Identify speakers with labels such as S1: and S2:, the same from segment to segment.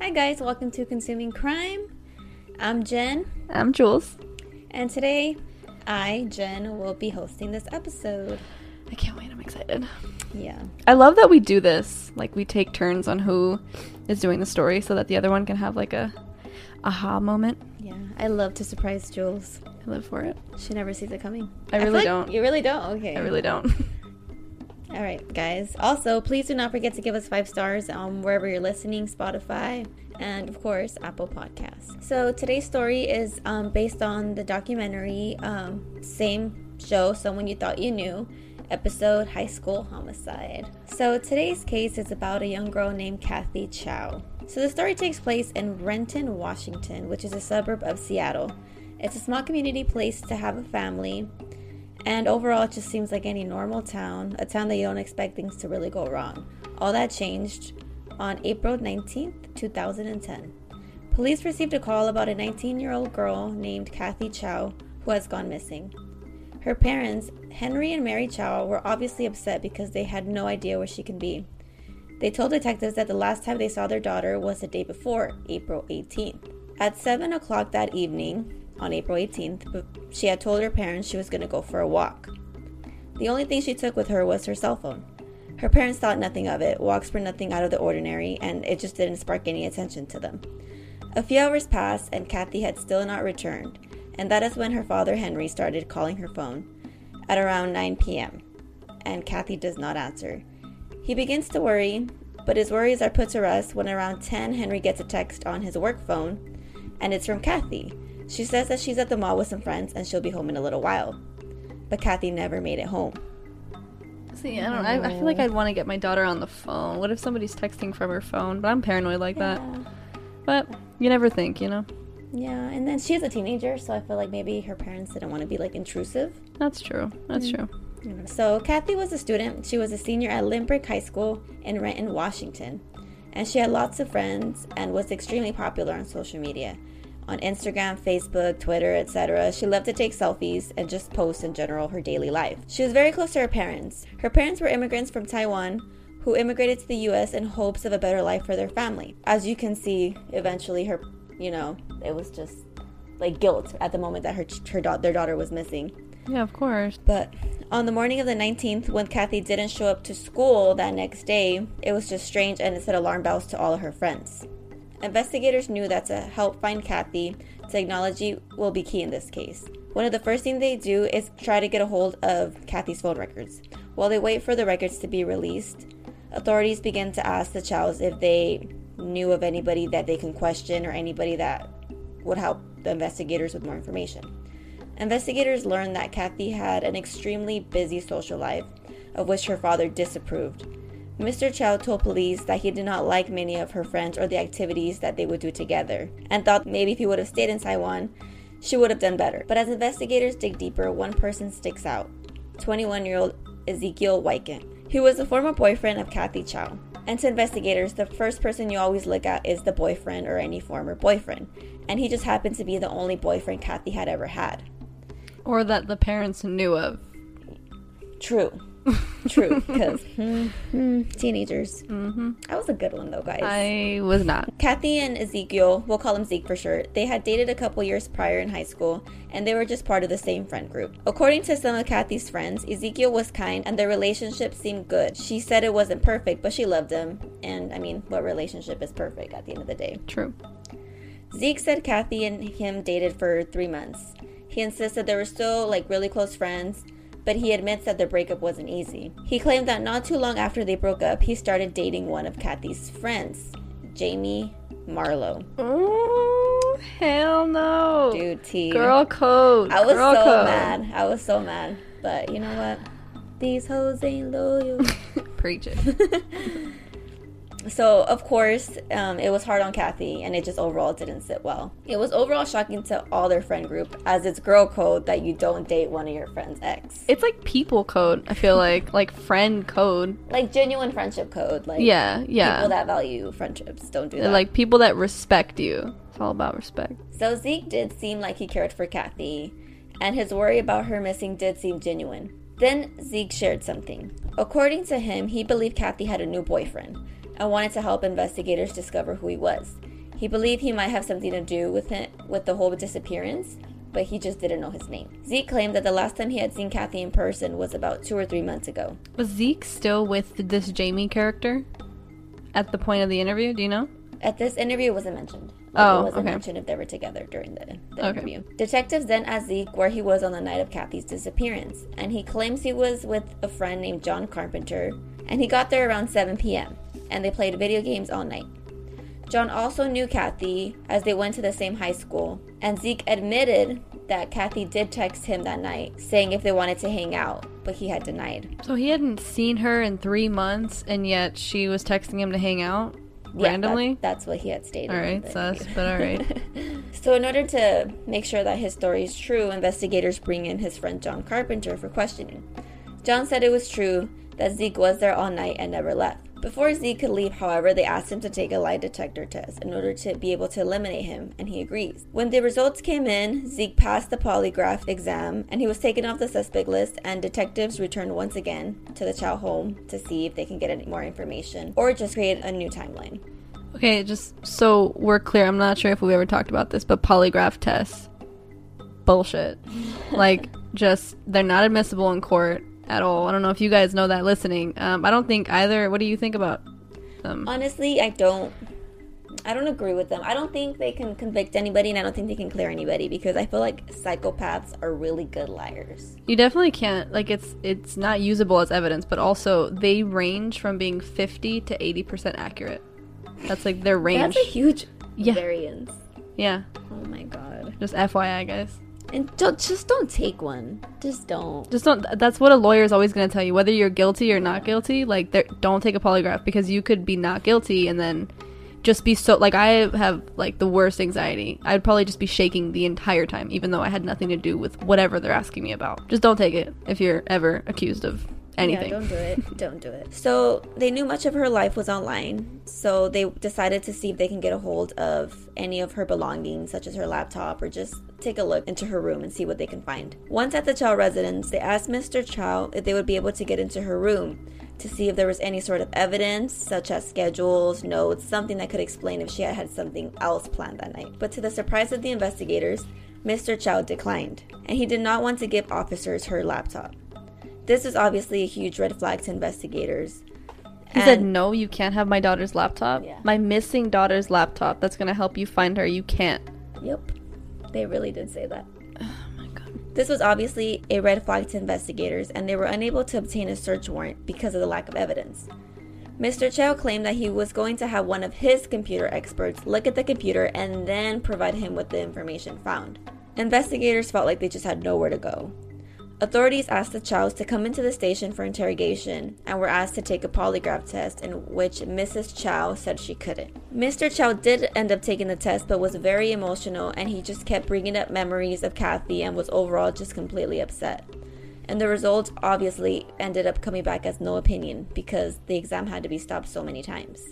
S1: Hi, guys, welcome to Consuming Crime. I'm Jen,
S2: I'm Jules.
S1: and today I, Jen, will be hosting this episode.
S2: I can't wait. I'm excited.
S1: Yeah.
S2: I love that we do this. Like we take turns on who is doing the story so that the other one can have like a aha moment.
S1: Yeah. I love to surprise Jules.
S2: I live for it.
S1: She never sees it coming.
S2: I
S1: feel
S2: really
S1: like
S2: don't.
S1: You really don't? Okay.
S2: I really don't.
S1: All right, guys. Also, please do not forget to give us five stars on wherever you're listening Spotify, and of course, Apple Podcasts. So, today's story is um, based on the documentary, um, same show, Someone You Thought You Knew, episode High School Homicide. So, today's case is about a young girl named Kathy Chow. So, the story takes place in Renton, Washington, which is a suburb of Seattle. It's a small community place to have a family, and overall, it just seems like any normal town, a town that you don't expect things to really go wrong. All that changed on April 19th, 2010. Police received a call about a 19 year old girl named Kathy Chow who has gone missing. Her parents, Henry and Mary Chow, were obviously upset because they had no idea where she can be. They told detectives that the last time they saw their daughter was the day before, April 18th. At 7 o'clock that evening, on April 18th, but she had told her parents she was going to go for a walk. The only thing she took with her was her cell phone. Her parents thought nothing of it, walks were nothing out of the ordinary, and it just didn't spark any attention to them. A few hours passed, and Kathy had still not returned, and that is when her father Henry started calling her phone at around 9 p.m., and Kathy does not answer. He begins to worry, but his worries are put to rest when around 10 Henry gets a text on his work phone, and it's from Kathy. She says that she's at the mall with some friends and she'll be home in a little while. But Kathy never made it home.
S2: See, I don't. I, I feel like I'd want to get my daughter on the phone. What if somebody's texting from her phone? But I'm paranoid like that. But you never think, you know.
S1: Yeah, and then she's a teenager, so I feel like maybe her parents didn't want to be like intrusive.
S2: That's true. That's true.
S1: So Kathy was a student. She was a senior at Lynbrook High School in Renton, Washington. And she had lots of friends and was extremely popular on social media. On Instagram, Facebook, Twitter, etc. She loved to take selfies and just post in general her daily life. She was very close to her parents. Her parents were immigrants from Taiwan who immigrated to the US in hopes of a better life for their family. As you can see, eventually her, you know, it was just like guilt at the moment that her, her da- their daughter was missing.
S2: Yeah, of course.
S1: But on the morning of the 19th, when Kathy didn't show up to school that next day, it was just strange and it set alarm bells to all of her friends. Investigators knew that to help find Kathy, technology will be key in this case. One of the first things they do is try to get a hold of Kathy's phone records. While they wait for the records to be released, authorities begin to ask the Chows if they knew of anybody that they can question or anybody that would help the investigators with more information. Investigators learned that Kathy had an extremely busy social life, of which her father disapproved. Mr. Chow told police that he did not like many of her friends or the activities that they would do together, and thought maybe if he would have stayed in Taiwan, she would have done better. But as investigators dig deeper, one person sticks out 21 year old Ezekiel Wyken. He was a former boyfriend of Kathy Chow. And to investigators, the first person you always look at is the boyfriend or any former boyfriend. And he just happened to be the only boyfriend Kathy had ever had.
S2: Or that the parents knew of.
S1: True. True. Because teenagers.
S2: Mm-hmm.
S1: That was a good one, though, guys.
S2: I was not.
S1: Kathy and Ezekiel, we'll call him Zeke for short, they had dated a couple years prior in high school, and they were just part of the same friend group. According to some of Kathy's friends, Ezekiel was kind and their relationship seemed good. She said it wasn't perfect, but she loved him. And I mean, what relationship is perfect at the end of the day?
S2: True.
S1: Zeke said Kathy and him dated for three months. He insisted they were still like really close friends, but he admits that their breakup wasn't easy. He claimed that not too long after they broke up, he started dating one of Kathy's friends, Jamie Marlowe.
S2: Oh, hell no.
S1: Dude, T.
S2: Girl code.
S1: I was
S2: Girl
S1: so
S2: code.
S1: mad. I was so mad. But you know what? These hoes ain't loyal.
S2: Preach it.
S1: So, of course, um, it was hard on Kathy, and it just overall didn't sit well. It was overall shocking to all their friend group, as it's girl code that you don't date one of your friend's ex.
S2: It's like people code. I feel like like friend code.
S1: like genuine friendship code. Like
S2: Yeah, yeah.
S1: people that value friendships don't do that.
S2: Like people that respect you. It's all about respect.
S1: so Zeke did seem like he cared for Kathy, and his worry about her missing did seem genuine. Then Zeke shared something. According to him, he believed Kathy had a new boyfriend. And wanted to help investigators discover who he was. He believed he might have something to do with it, with the whole disappearance, but he just didn't know his name. Zeke claimed that the last time he had seen Kathy in person was about two or three months ago.
S2: Was Zeke still with this Jamie character at the point of the interview? Do you know?
S1: At this interview, it wasn't mentioned. Like,
S2: Oh,
S1: it wasn't
S2: okay.
S1: mentioned if they were together during the, the
S2: Okay.
S1: interview. Detectives then asked Zeke where he was on the night of Kathy's disappearance, and he claims he was with a friend named John Carpenter, and he got there around 7 p.m., and they played video games all night. John also knew Kathy as they went to the same high school, and Zeke admitted that Kathy did text him that night saying if they wanted to hang out, but he had denied.
S2: So he hadn't seen her in three months, and yet she was texting him to hang out
S1: Yeah, that-
S2: randomly.
S1: that's what he had stated.
S2: all
S1: in
S2: sus, but all right.
S1: So, in order to make sure that his story is true, investigators bring in his friend John Carpenter for questioning. John said it was true that Zeke was there all night and never left. Before Zeke could leave, however, they asked him to take a lie detector test in order to be able to eliminate him, and he agrees. When the results came in, Zeke passed the polygraph exam and he was taken off the suspect list, and detectives returned once again to the Chow home to see if they can get any more information or just create a new timeline.
S2: Okay, just so we're clear, I'm not sure if we ever talked about this, but polygraph tests, bullshit. like, just they're not admissible in court at all. I don't know if you guys know that listening. Um, I don't think either. What do you think about them?
S1: Honestly, I don't. I don't agree with them. I don't think they can convict anybody, and I don't think they can clear anybody because I feel like psychopaths are really good liars.
S2: You definitely can't. Like, it's it's not usable as evidence, but also they range from being 50 to 80 percent accurate. That's like their range.
S1: That's a huge
S2: Yeah.
S1: variance.
S2: yeah,
S1: Oh my god!
S2: just FYI, guys.
S1: And don't just don't take one. Just don't.
S2: Just don't. That's what a lawyer is always going to tell you, whether you're guilty or not guilty. Like, don't take a polygraph because you could be not guilty and then just be so. Like, I have like the worst anxiety. I'd probably just be shaking the entire time, even though I had nothing to do with whatever they're asking me about. Just don't take it if you're ever accused of anything.
S1: Yeah, don't do it. don't do it. So they knew much of her life was online. So they decided to see if they can get a hold of any of her belongings, such as her laptop, or just take a look into her room and see what they can find. Once at the Chow residence, they asked Mr. Chow if they would be able to get into her room to see if there was any sort of evidence, such as schedules, notes, something that could explain if she had had something else planned that night. But to the surprise of the investigators, Mr. Chow declined, and he did not want to give officers her laptop. This is obviously a huge red flag to investigators.
S2: He said, "No, you can't have my daughter's laptop.
S1: Yeah.
S2: My missing daughter's laptop. That's going to help you find her. You can't."
S1: Yep, they really did say that.
S2: Oh my god.
S1: This was obviously a red flag to investigators, and they were unable to obtain a search warrant because of the lack of evidence. Mr. Chow claimed that he was going to have one of his computer experts look at the computer and then provide him with the information found. Investigators felt like they just had nowhere to go. Authorities asked the Chows to come into the station for interrogation and were asked to take a polygraph test, in which Mrs. Chow said she couldn't. Mr. Chow did end up taking the test but was very emotional and he just kept bringing up memories of Kathy and was overall just completely upset. And the results obviously ended up coming back as no opinion because the exam had to be stopped so many times.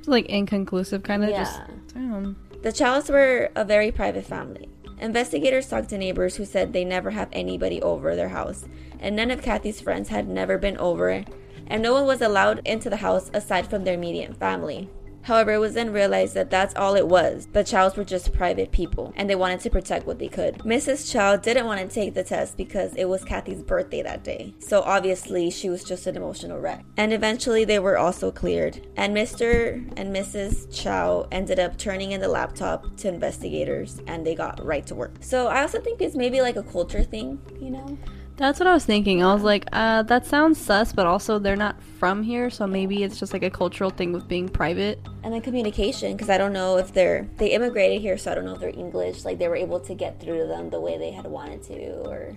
S2: It's like inconclusive, kind of
S1: Yeah.
S2: just. Um,
S1: The Chows were a very private family. Investigators talked to neighbors who said they never have anybody over their house, and none of Kathy's friends had never been over, and no one was allowed into the house aside from their immediate family. However, it was then realized that that's all it was. The Chows were just private people, and they wanted to protect what they could. Mrs. Chow didn't want to take the test because it was Kathy's birthday that day, so obviously she was just an emotional wreck. And eventually they were also cleared, and Mr. and Mrs. Chow ended up turning in the laptop to investigators, and they got right to work. So I also think it's maybe like a culture thing, you know?
S2: That's what I was thinking. I was like, uh, that sounds sus, but also they're not from here, so maybe it's just like a cultural thing with being private.
S1: and then communication because i don't know if they're they immigrated here so i don't know if they're english like they were able to get through to them the way they had wanted to or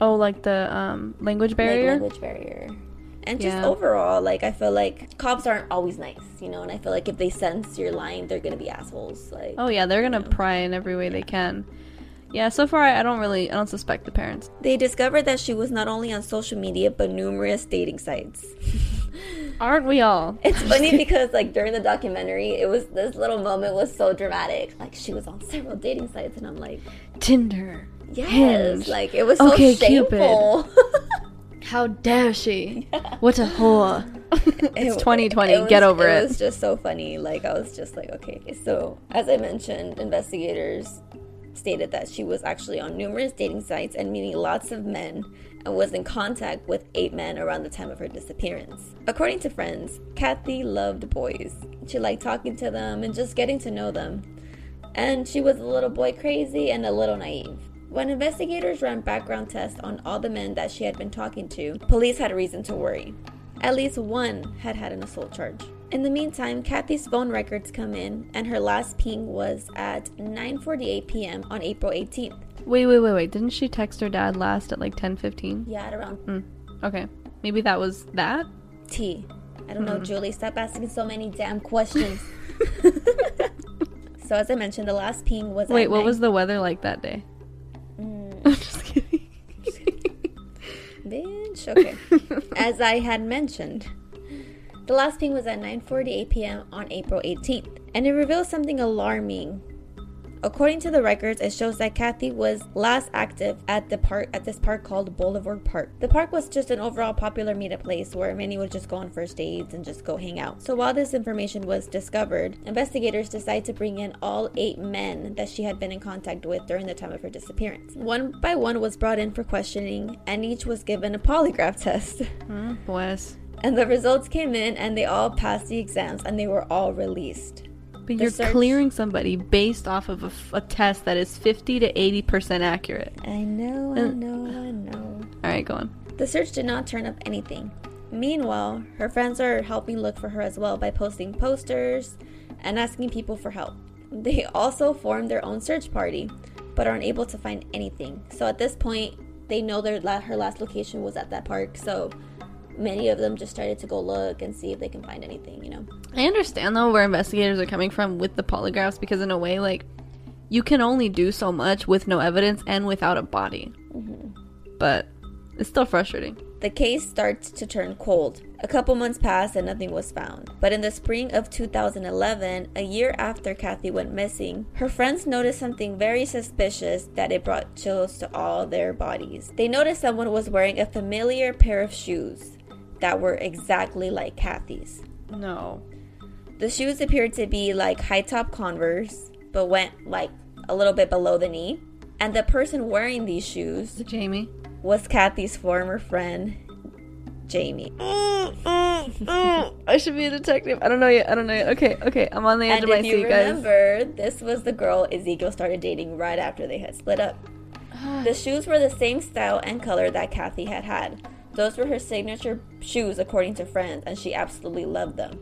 S2: Oh, like the um, language
S1: like
S2: barrier.
S1: language barrier and just
S2: Yeah.
S1: overall like i feel like cops aren't always nice you know and i feel like if they sense you're lying they're gonna be assholes like
S2: Oh yeah, they're gonna pry in every way they can. Yeah, so far I, don't really I don't suspect the parents.
S1: they discovered that she was not only on social media but numerous dating sites
S2: Aren't we all?
S1: it's funny because like during the documentary it was this little moment was so dramatic like she was on several dating sites and i'm like
S2: Tinder.
S1: yes
S2: Hinge.
S1: like it was so
S2: OkCupid.
S1: shameful
S2: How dare she? What a whore. it's 2020.
S1: it was-
S2: Get over
S1: It
S2: it.
S1: was just so funny. Like I was just like, okay. So as I mentioned, investigators stated that she was actually on numerous dating sites and meeting lots of men and was in contact with eight men around the time of her disappearance. According to friends, Kathy loved boys. She liked talking to them and just getting to know them. And she was a little boy crazy and a little naive. When investigators ran background tests on all the men that she had been talking to, police had reason to worry. At least one had had an assault charge. In the meantime, Kathy's phone records come in, and her last ping was at 9:48 p.m. on April 18th.
S2: Wait, wait, wait, wait. Didn't she text her dad last at like 10:15?
S1: Yeah, at around
S2: Mm. Okay. Maybe that was that.
S1: T. I don't know, Julie. Stop asking so many damn questions. so as I mentioned, the last ping was.
S2: At Wait,
S1: at
S2: what
S1: nine-
S2: was the weather like that day?
S1: Mm,
S2: I'm just kidding.
S1: bitch. Okay. as I had mentioned, the last ping was at 9:48 p.m. on April 18th, and it reveals something alarming. According to the records, it shows that Kathy was last active at the park at this park called Boulevard Park. The park was just an overall popular meetup place where many would just go on first dates and just go hang out. So while this information was discovered, investigators decided to bring in all eight men that she had been in contact with during the time of her disappearance. One by one was brought in for questioning, and each was given a polygraph test.
S2: Hmm, Bless.
S1: And the results came in, and they all passed the exams, and they were all released.
S2: But
S1: The
S2: you're
S1: search-
S2: clearing somebody based off of a test that is 50 to 80% accurate.
S1: I know, I know, I know.
S2: All right, go on.
S1: The search did not turn up anything. Meanwhile, her friends are helping look for her as well by posting posters and asking people for help. They also formed their own search party, but are unable to find anything. So at this point, they know their la- her last location was at that park. So many of them just started to go look and see if they can find anything. You know.
S2: I understand though where investigators are coming from with the polygraphs because in a way, like, you can only do so much with no evidence and without a body. Mm-hmm. But it's still frustrating.
S1: The case starts to turn cold. A couple months pass and nothing was found. But in the spring of 2011, a year after Kathy went missing, her friends noticed something very suspicious that it brought chills to all their bodies. They noticed someone was wearing a familiar pair of shoes that were exactly like Kathy's.
S2: No.
S1: The shoes appeared to be like high top Converse, but went like a little bit below the knee. And the person wearing these shoes
S2: Jamie?
S1: was Kathy's former friend, Jamie.
S2: I should be a detective. I don't know yet. I don't know yet. Okay, okay. I'm on the edge
S1: And
S2: of my
S1: if you
S2: seat, guys.
S1: remember, this was the girl Ezekiel started dating right after they had split up. The shoes were the same style and color that Kathy had had. Those were her signature shoes, according to friends, and she absolutely loved them.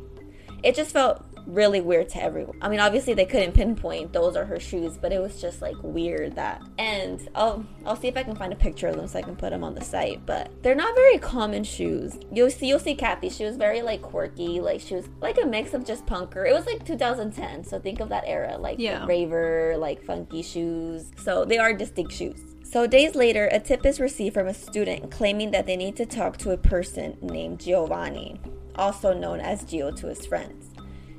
S1: It just felt really weird to everyone. I mean, obviously they couldn't pinpoint those are her shoes, but it was just like weird that. And I'll I'll see if I can find a picture of them so I can put them on the site. But they're not very common shoes. You'll see you'll see Kathy. She was very like quirky. Like she was like a mix of just punker. It was like 2010, so think of that era, like
S2: Yeah.
S1: raver, like funky shoes. So they are distinct shoes. So days later, a tip is received from a student claiming that they need to talk to a person named Giovanni, also known as Gio to his friends.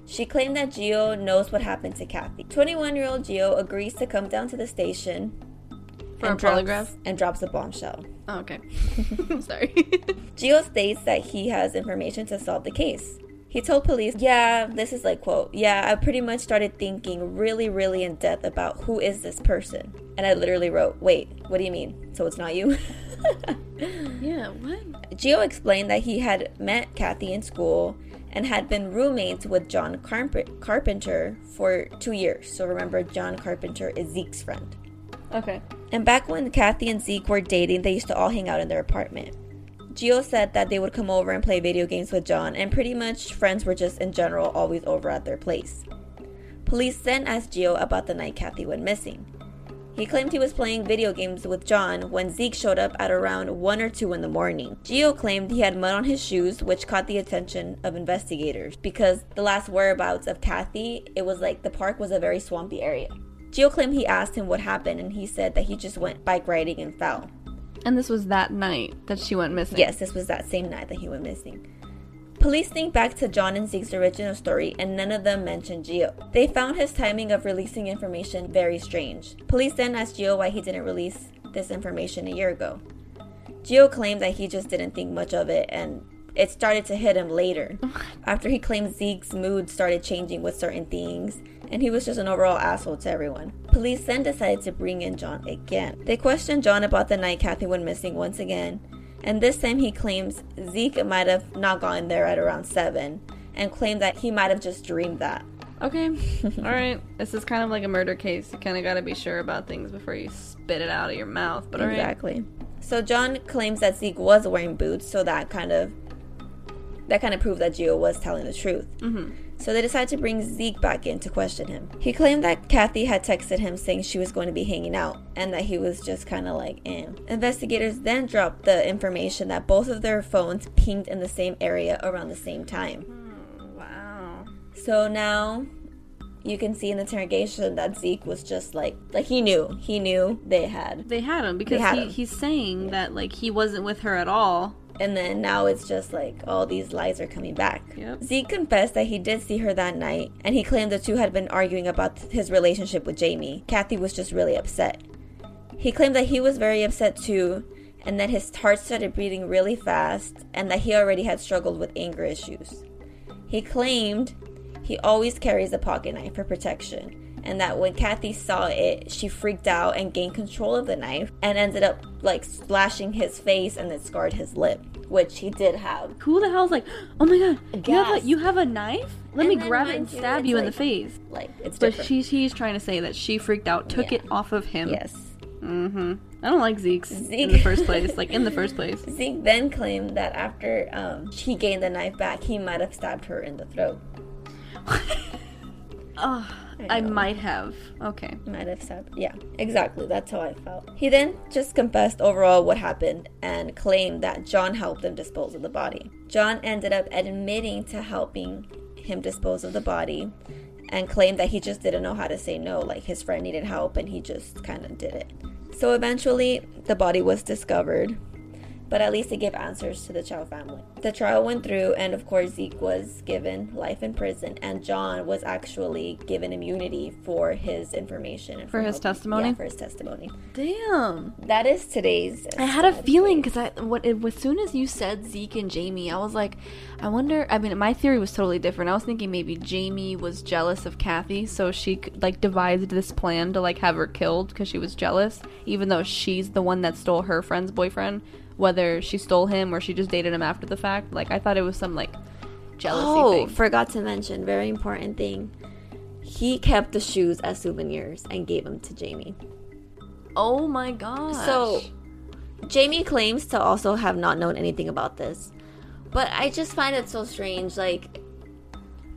S1: She claimed that Gio knows what happened to Kathy. 21 year old Gio agrees to come down to the station
S2: For
S1: and
S2: a
S1: drops-
S2: polygraph?
S1: and drops a bombshell.
S2: Oh, okay. Sorry.
S1: Gio states that he has information to solve the case. He told police, Yeah, this is like, quote, yeah, I pretty much started thinking really, really in depth about who is this person. And I literally wrote, Wait, what do you mean? So it's not you?
S2: yeah, what?
S1: Gio explained that he had met Kathy in school and had been roommates with John Carp- Carpenter for two years. So remember, John Carpenter is Zeke's friend.
S2: Okay.
S1: And back when Kathy and Zeke were dating, they used to all hang out in their apartment. Gio said that they would come over and play video games with John, and pretty much friends were just in general always over at their place. Police then asked Gio about the night Kathy went missing. He claimed he was playing video games with John when Zeke showed up at around 1 or 2 in the morning. Gio claimed he had mud on his shoes, which caught the attention of investigators because the last whereabouts of Kathy, it was like the park was a very swampy area. Gio claimed he asked him what happened and he said that he just went bike riding and fell.
S2: And this was that night that she went missing.
S1: Yes, this was that same night that he went missing. Police think back to John and Zeke's original story, and none of them mentioned Gio. They found his timing of releasing information very strange. Police then asked Gio why he didn't release this information a year ago. Gio claimed that he just didn't think much of it and it started to hit him later after he claimed Zeke's mood started changing with certain things and he was just an overall asshole to everyone. Police then decided to bring in John again. They questioned John about the night Kathy went missing once again, and this time he claims Zeke might have not gotten there at around 7 and claimed that he might have just dreamed that.
S2: Okay. All right. This is kind of like a murder case. You kind of got to be sure about things before you spit it out of your mouth. But all right.
S1: Exactly. So John claims that Zeke was wearing boots, so that kind of that kind of proved that Gio was telling the truth.
S2: Mm-hmm.
S1: So they decided to bring Zeke back in to question him. He claimed that Kathy had texted him saying she was going to be hanging out and that he was just kind of like, eh. Investigators then dropped the information that both of their phones pinged in the same area around the same time.
S2: Hmm, wow.
S1: So now you can see in the interrogation that Zeke was just like like he knew he knew they had
S2: They had him because
S1: had
S2: he,
S1: him.
S2: he's saying that like he wasn't with her at all.
S1: And then now it's just like all these lies are coming back.
S2: Yep.
S1: Zeke confessed that he did see her that night and he claimed the two had been arguing about his relationship with Jamie. Kathy was just really upset. He claimed that he was very upset too and that his heart started beating really fast and that he already had struggled with anger issues. He claimed he always carries a pocket knife for protection, and that when Kathy saw it, she freaked out and gained control of the knife and ended up like slashing his face and then scarred his lip, which he did have.
S2: Who the hell's like, oh my god, you have, a, you have a knife? Let
S1: And
S2: me grab it and stab you in the face.
S1: Like it's
S2: But
S1: different.
S2: she's he's trying to say that she freaked out, took
S1: Yeah.
S2: it off of him.
S1: yes.
S2: Mm-hmm. I don't like Zeke's
S1: Zeke.
S2: in the first place. Like in the first place.
S1: Zeke then claimed that after um, he gained the knife back, he might have stabbed her in the throat.
S2: Oh,
S1: I
S2: I, might have. Okay.
S1: Might have said. Yeah, exactly. That's how I felt. He then just confessed overall what happened and claimed that John helped him dispose of the body. John ended up admitting to helping him dispose of the body and claimed that he just didn't know how to say no. Like his friend needed help and he just kind of did it. So eventually, the body was discovered, but at least it gave answers to the Chow family. The trial went through, and of course, Zeke was given life in prison, and John was actually given immunity for his information and
S2: For his testimony?
S1: Yeah, for his testimony.
S2: Damn.
S1: That is today's.
S2: I had a feeling because I what it, as soon as you said Zeke and Jamie, I was like, I wonder. I mean, my theory was totally different. I was thinking maybe Jamie was jealous of Kathy, so she like devised this plan to like have her killed because she was jealous, even though she's the one that stole her friend's boyfriend. Whether she stole him or she just dated him after the fact, like I thought it was some like jealousy
S1: Oh,
S2: thing.
S1: forgot to mention, very important thing. He kept the shoes as souvenirs and gave them to Jamie.
S2: oh my god.
S1: So, Jamie claims to also have not known anything about this. But I just find it so strange. Like,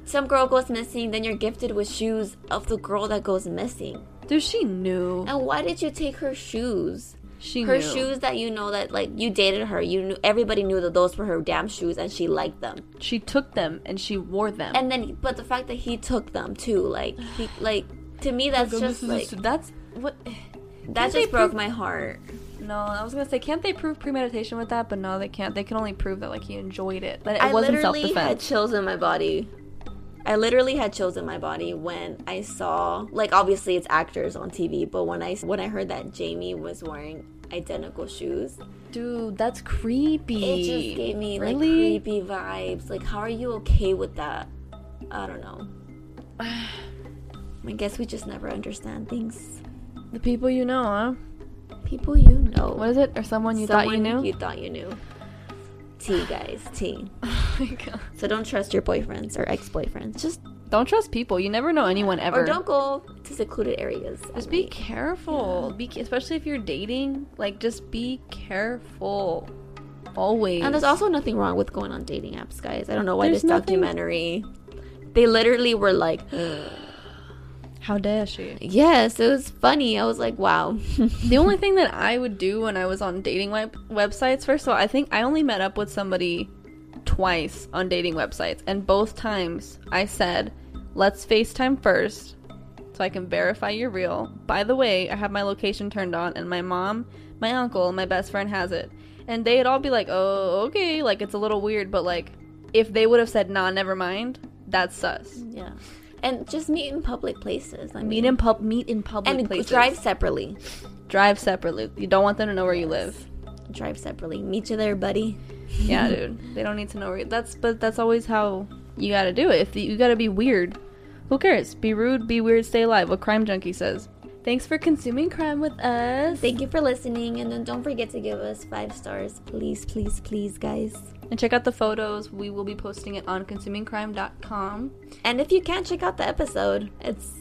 S1: some girl goes missing, then you're gifted with shoes of the girl that goes missing.
S2: dude, she knew.
S1: And why did you take her shoes?
S2: She
S1: Her
S2: knew.
S1: shoes that you know that like you dated her, you knew everybody knew that those were her damn shoes and she liked them.
S2: She took them and she wore them.
S1: And then but the fact that he took them too, like he like to me that's
S2: Like,
S1: just like
S2: is- that's what.
S1: that just broke
S2: prove-
S1: my heart.
S2: No, I was gonna say, can't they prove premeditation with that? But no, they can't. They can only prove that like he enjoyed it. but it
S1: I
S2: wasn't self
S1: literally had chills in my body. I literally had chills in my body when I saw, like, obviously it's actors on TV, but when I when I heard that Jamie was wearing identical shoes,
S2: Dude, that's creepy.
S1: it just gave me like creepy vibes. Like, how are you okay with that? I don't know. I guess we just never understand things.
S2: The people you know, huh?
S1: People you know.
S2: What is it? Or someone you thought you knew?
S1: You thought you knew. T, guys, T.
S2: My God.
S1: So don't trust your boyfriends or ex-boyfriends. Just
S2: Don't trust people. You never know anyone ever.
S1: or don't go to secluded areas.
S2: Just be
S1: night.
S2: careful. Be especially if you're dating. Like, just be careful. Always.
S1: And there's also nothing wrong with going on dating apps, guys. I don't know why
S2: There's
S1: this
S2: nothing-
S1: documentary. They literally were like,
S2: How dare she?
S1: yes, it was funny. I was like, wow.
S2: The only thing that I would do when I was on dating web- websites, first of all, I think I only met up with somebody twice on dating websites, and both times I said, let's FaceTime first so I can verify you're real. By the way, I have my location turned on, and my mom, my uncle, and my best friend has it. And they'd all be like, oh, okay, like it's a little weird, but like, if they would have said, nah, never mind, that's sus.
S1: yeah. And just meet in public places. I mean,
S2: Meet in pub, meet in public places.
S1: and
S2: places.
S1: drive separately.
S2: drive separately. You don't want them to know where you live.
S1: Drive separately. Meet you there, buddy.
S2: yeah, dude. They don't need to know. Where, that's but that's always how you got to do it. If the, you got to be weird, who cares? Be rude, be weird, stay alive. What Crime Junkie says. Thanks for consuming crime with us.
S1: Thank you for listening, and then don't forget to give us five stars, please, please, please, guys.
S2: And check out the photos. We will be posting it on consumingcrime.com.
S1: And if you can't check out the episode, it's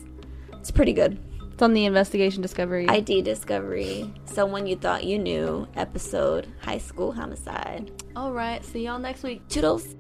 S1: it's pretty good.
S2: It's on the investigation discovery.
S1: ID discovery. Someone you thought you knew. Episode high school homicide.
S2: All right. See y'all next week.
S1: Toodles.